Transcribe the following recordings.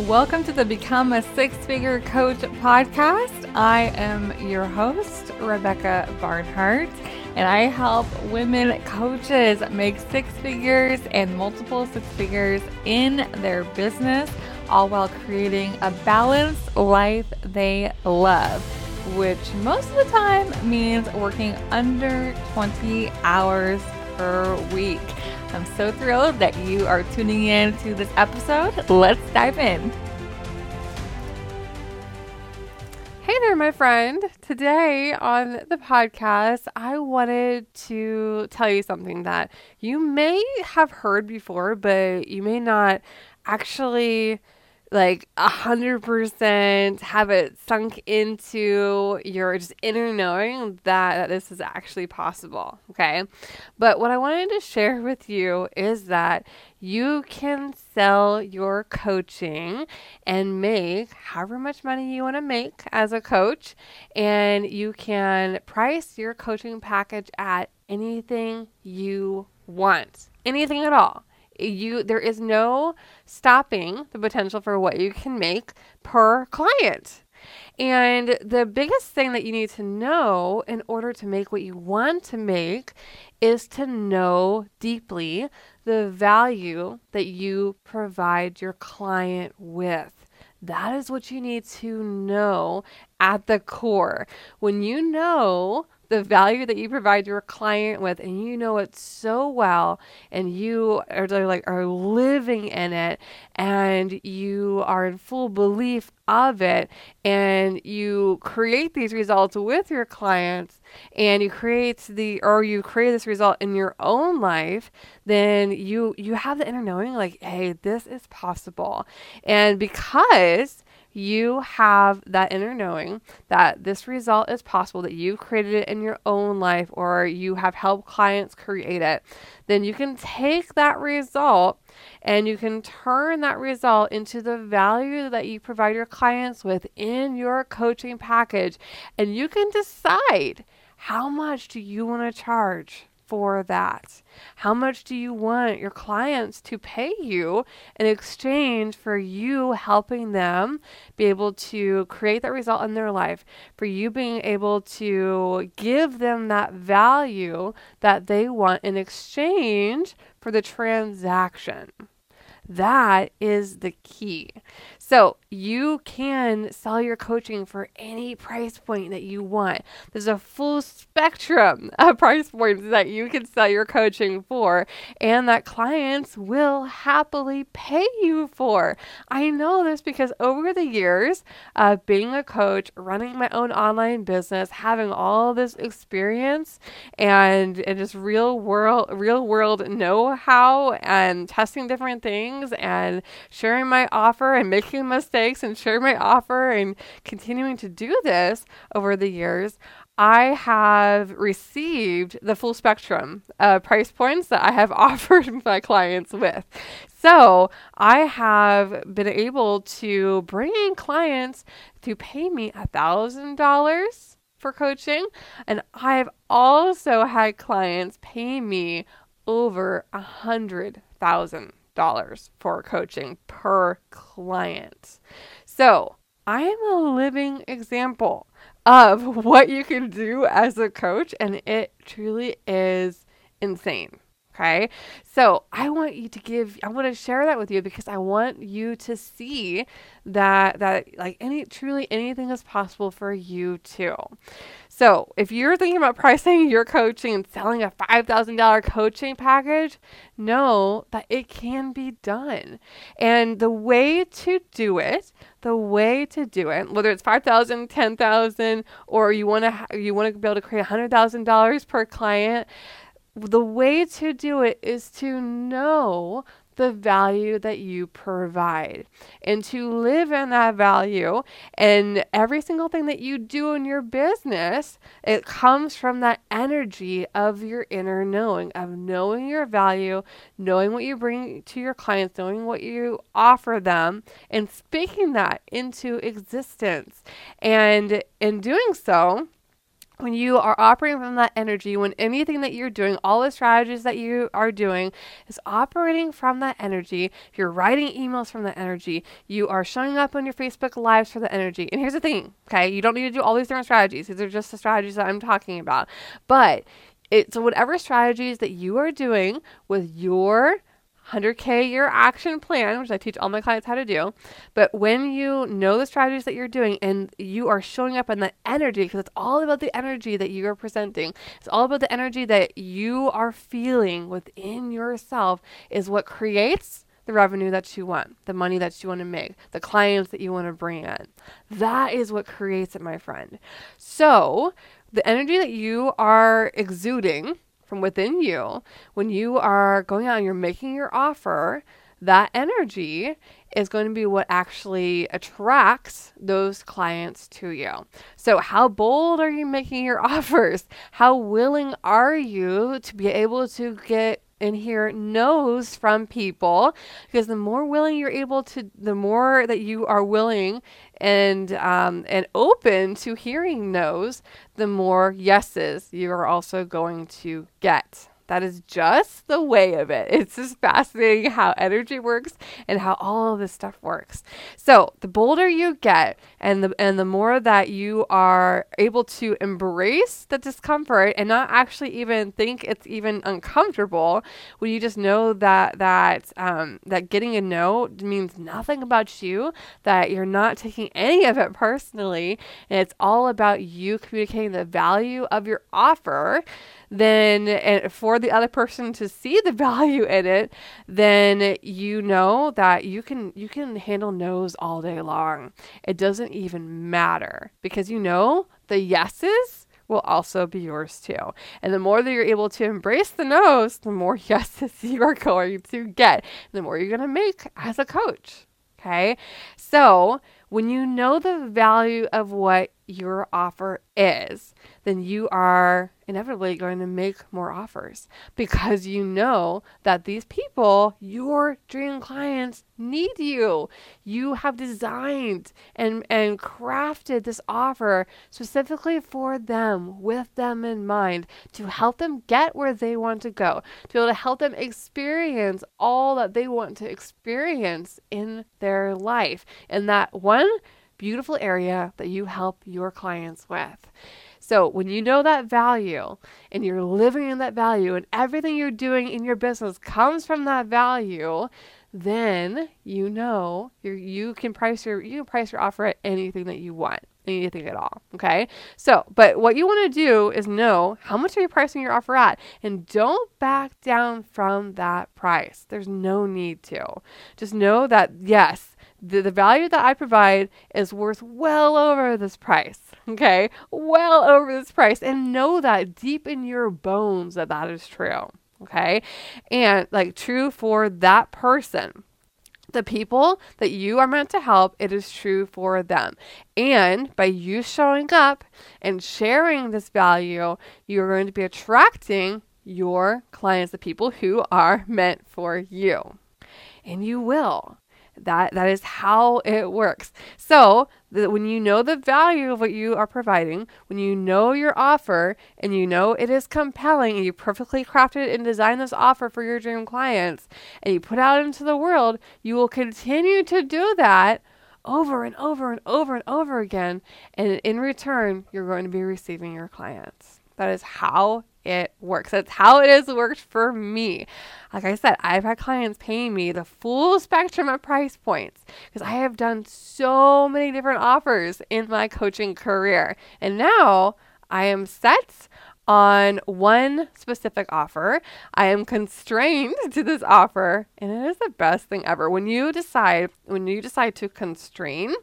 Welcome to the Become a Six Figure Coach podcast. I am your host, Rebecca Barnhart, and I help women coaches make six figures and multiple six figures in their business, all while creating a balanced life they love, which most of the time means working under 20 hours per week. I'm so thrilled that you are tuning in to this episode. Let's dive in. Hey there, my friend. Today on the podcast, I wanted to tell you something that you may have heard before, but you may not actually like a hundred percent have it sunk into your just inner knowing that, that this is actually possible. Okay. But what I wanted to share with you is that you can sell your coaching and make however much money you want to make as a coach. And you can price your coaching package at anything you want, anything at all you there is no stopping the potential for what you can make per client. And the biggest thing that you need to know in order to make what you want to make is to know deeply the value that you provide your client with. That is what you need to know at the core. When you know the value that you provide your client with and you know it so well and you are like are living in it and you are in full belief of it and you create these results with your clients and you create the or you create this result in your own life then you you have the inner knowing like hey this is possible. And because you have that inner knowing that this result is possible, that you've created it in your own life or you have helped clients create it, then you can take that result and you can turn that result into the value that you provide your clients with in your coaching package. And you can decide how much do you want to charge for that? How much do you want your clients to pay you in exchange for you helping them be able to create that result in their life, for you being able to give them that value that they want in exchange for the transaction? That is the key. So you can sell your coaching for any price point that you want. There's a full spectrum of price points that you can sell your coaching for and that clients will happily pay you for. I know this because over the years of being a coach, running my own online business, having all this experience and, and just real world real world know-how and testing different things and sharing my offer and making mistakes and sharing my offer and continuing to do this over the years, I have received the full spectrum of price points that I have offered my clients with. So I have been able to bring in clients to pay me a thousand dollars for coaching, and I've also had clients pay me over a hundred thousand dollars for coaching per client. So I am a living example of what you can do as a coach, and it truly is insane. Okay. So I want you to give, I want to share that with you because I want you to see that, that like any, truly anything is possible for you too. So if you're thinking about pricing your coaching and selling a $5,000 coaching package, know that it can be done. And the way to do it, the way to do it, whether it's 5,000, 10,000, or you want to, you want to be able to create $100,000 per client, the way to do it is to know the value that you provide and to live in that value. And every single thing that you do in your business it comes from that energy of your inner knowing of knowing your value knowing what you bring to your clients knowing what you offer them and speaking that into existence. And in doing so when you are operating from that energy, when anything that you're doing, all the strategies that you are doing is operating from that energy, you're writing emails from that energy, you are showing up on your Facebook lives for the energy. And here's the thing, okay? You don't need to do all these different strategies. These are just the strategies that I'm talking about. But it's whatever strategies that you are doing with your 100K year action plan, which I teach all my clients how to do. But when you know the strategies that you're doing and you are showing up in that energy, because it's all about the energy that you are presenting, it's all about the energy that you are feeling within yourself, is what creates the revenue that you want, the money that you want to make, the clients that you want to bring in. That is what creates it, my friend. So, the energy that you are exuding from within you, when you are going out and you're making your offer, that energy is going to be what actually attracts those clients to you. So, how bold are you making your offers? How willing are you to be able to get and hear no's from people because the more willing you're able to the more that you are willing and um, and open to hearing no's the more yeses you are also going to get that is just the way of it. It's just fascinating how energy works and how all of this stuff works. So, the bolder you get and the and the more that you are able to embrace the discomfort and not actually even think it's even uncomfortable, when you just know that that um, that getting a no means nothing about you, that you're not taking any of it personally, and it's all about you communicating the value of your offer then and for the other person to see the value in it, then you know that you can you can handle no's all day long. It doesn't even matter because you know the yeses will also be yours too. And the more that you're able to embrace the no's, the more yeses you are going to get, the more you're going to make as a coach. Okay. So when you know the value of what your offer is, then you are inevitably going to make more offers because you know that these people, your dream clients, need you. You have designed and, and crafted this offer specifically for them, with them in mind, to help them get where they want to go, to be able to help them experience all that they want to experience in their life in that one beautiful area that you help your clients with. So, when you know that value and you're living in that value and everything you're doing in your business comes from that value, then you know you you can price your you can price your offer at anything that you want anything at all. Okay. So, but what you want to do is know how much are you pricing your offer at and don't back down from that price. There's no need to. Just know that, yes, the, the value that I provide is worth well over this price. Okay, well over this price, and know that deep in your bones that that is true. Okay, and like true for that person. The people that you are meant to help, it is true for them. And by you showing up and sharing this value, you're going to be attracting your clients, the people who are meant for you. And you will. That that is how it works. So that when you know the value of what you are providing, when you know your offer and you know it is compelling and you perfectly crafted and designed this offer for your dream clients and you put out into the world, you will continue to do that over and over and over and over again. And in return, you're going to be receiving your clients. That is how it works. That's how it has worked for me. Like I said, I've had clients paying me the full spectrum of price points because I have done so many different offers in my coaching career. And now I am set on one specific offer. I am constrained to this offer, and it is the best thing ever. When you decide, when you decide to constrain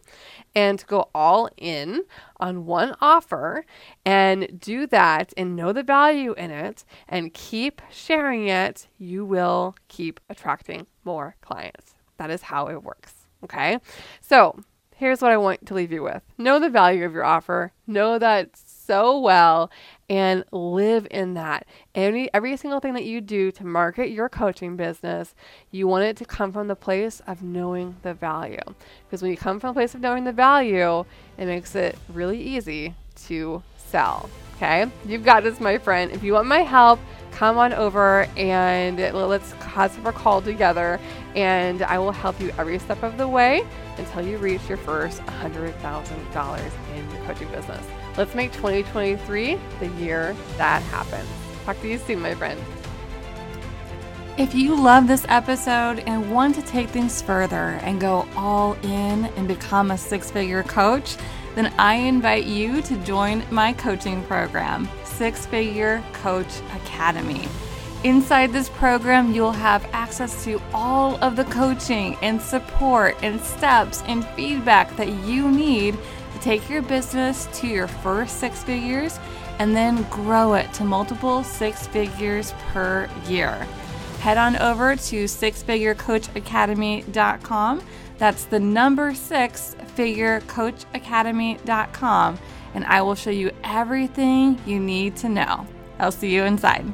and go all in on one offer and do that and know the value in it and keep sharing it, you will keep attracting more clients. That is how it works. Okay. So here's what I want to leave you with know the value of your offer, know that so well and live in that. Every, every single thing that you do to market your coaching business, you want it to come from the place of knowing the value. Because when you come from a place of knowing the value, it makes it really easy to sell. Okay, you've got this, my friend. If you want my help, come on over and let's have a call together, and I will help you every step of the way until you reach your first $100,000 in your coaching business. Let's make 2023 the year that happens. Talk to you soon, my friend. If you love this episode and want to take things further and go all in and become a six figure coach, then I invite you to join my coaching program, Six Figure Coach Academy. Inside this program, you'll have access to all of the coaching and support and steps and feedback that you need take your business to your first six figures and then grow it to multiple six figures per year head on over to sixfigurecoachacademy.com. That's the number six figurecoachacademy.com, and I will show you everything you need to know. I'll see you inside.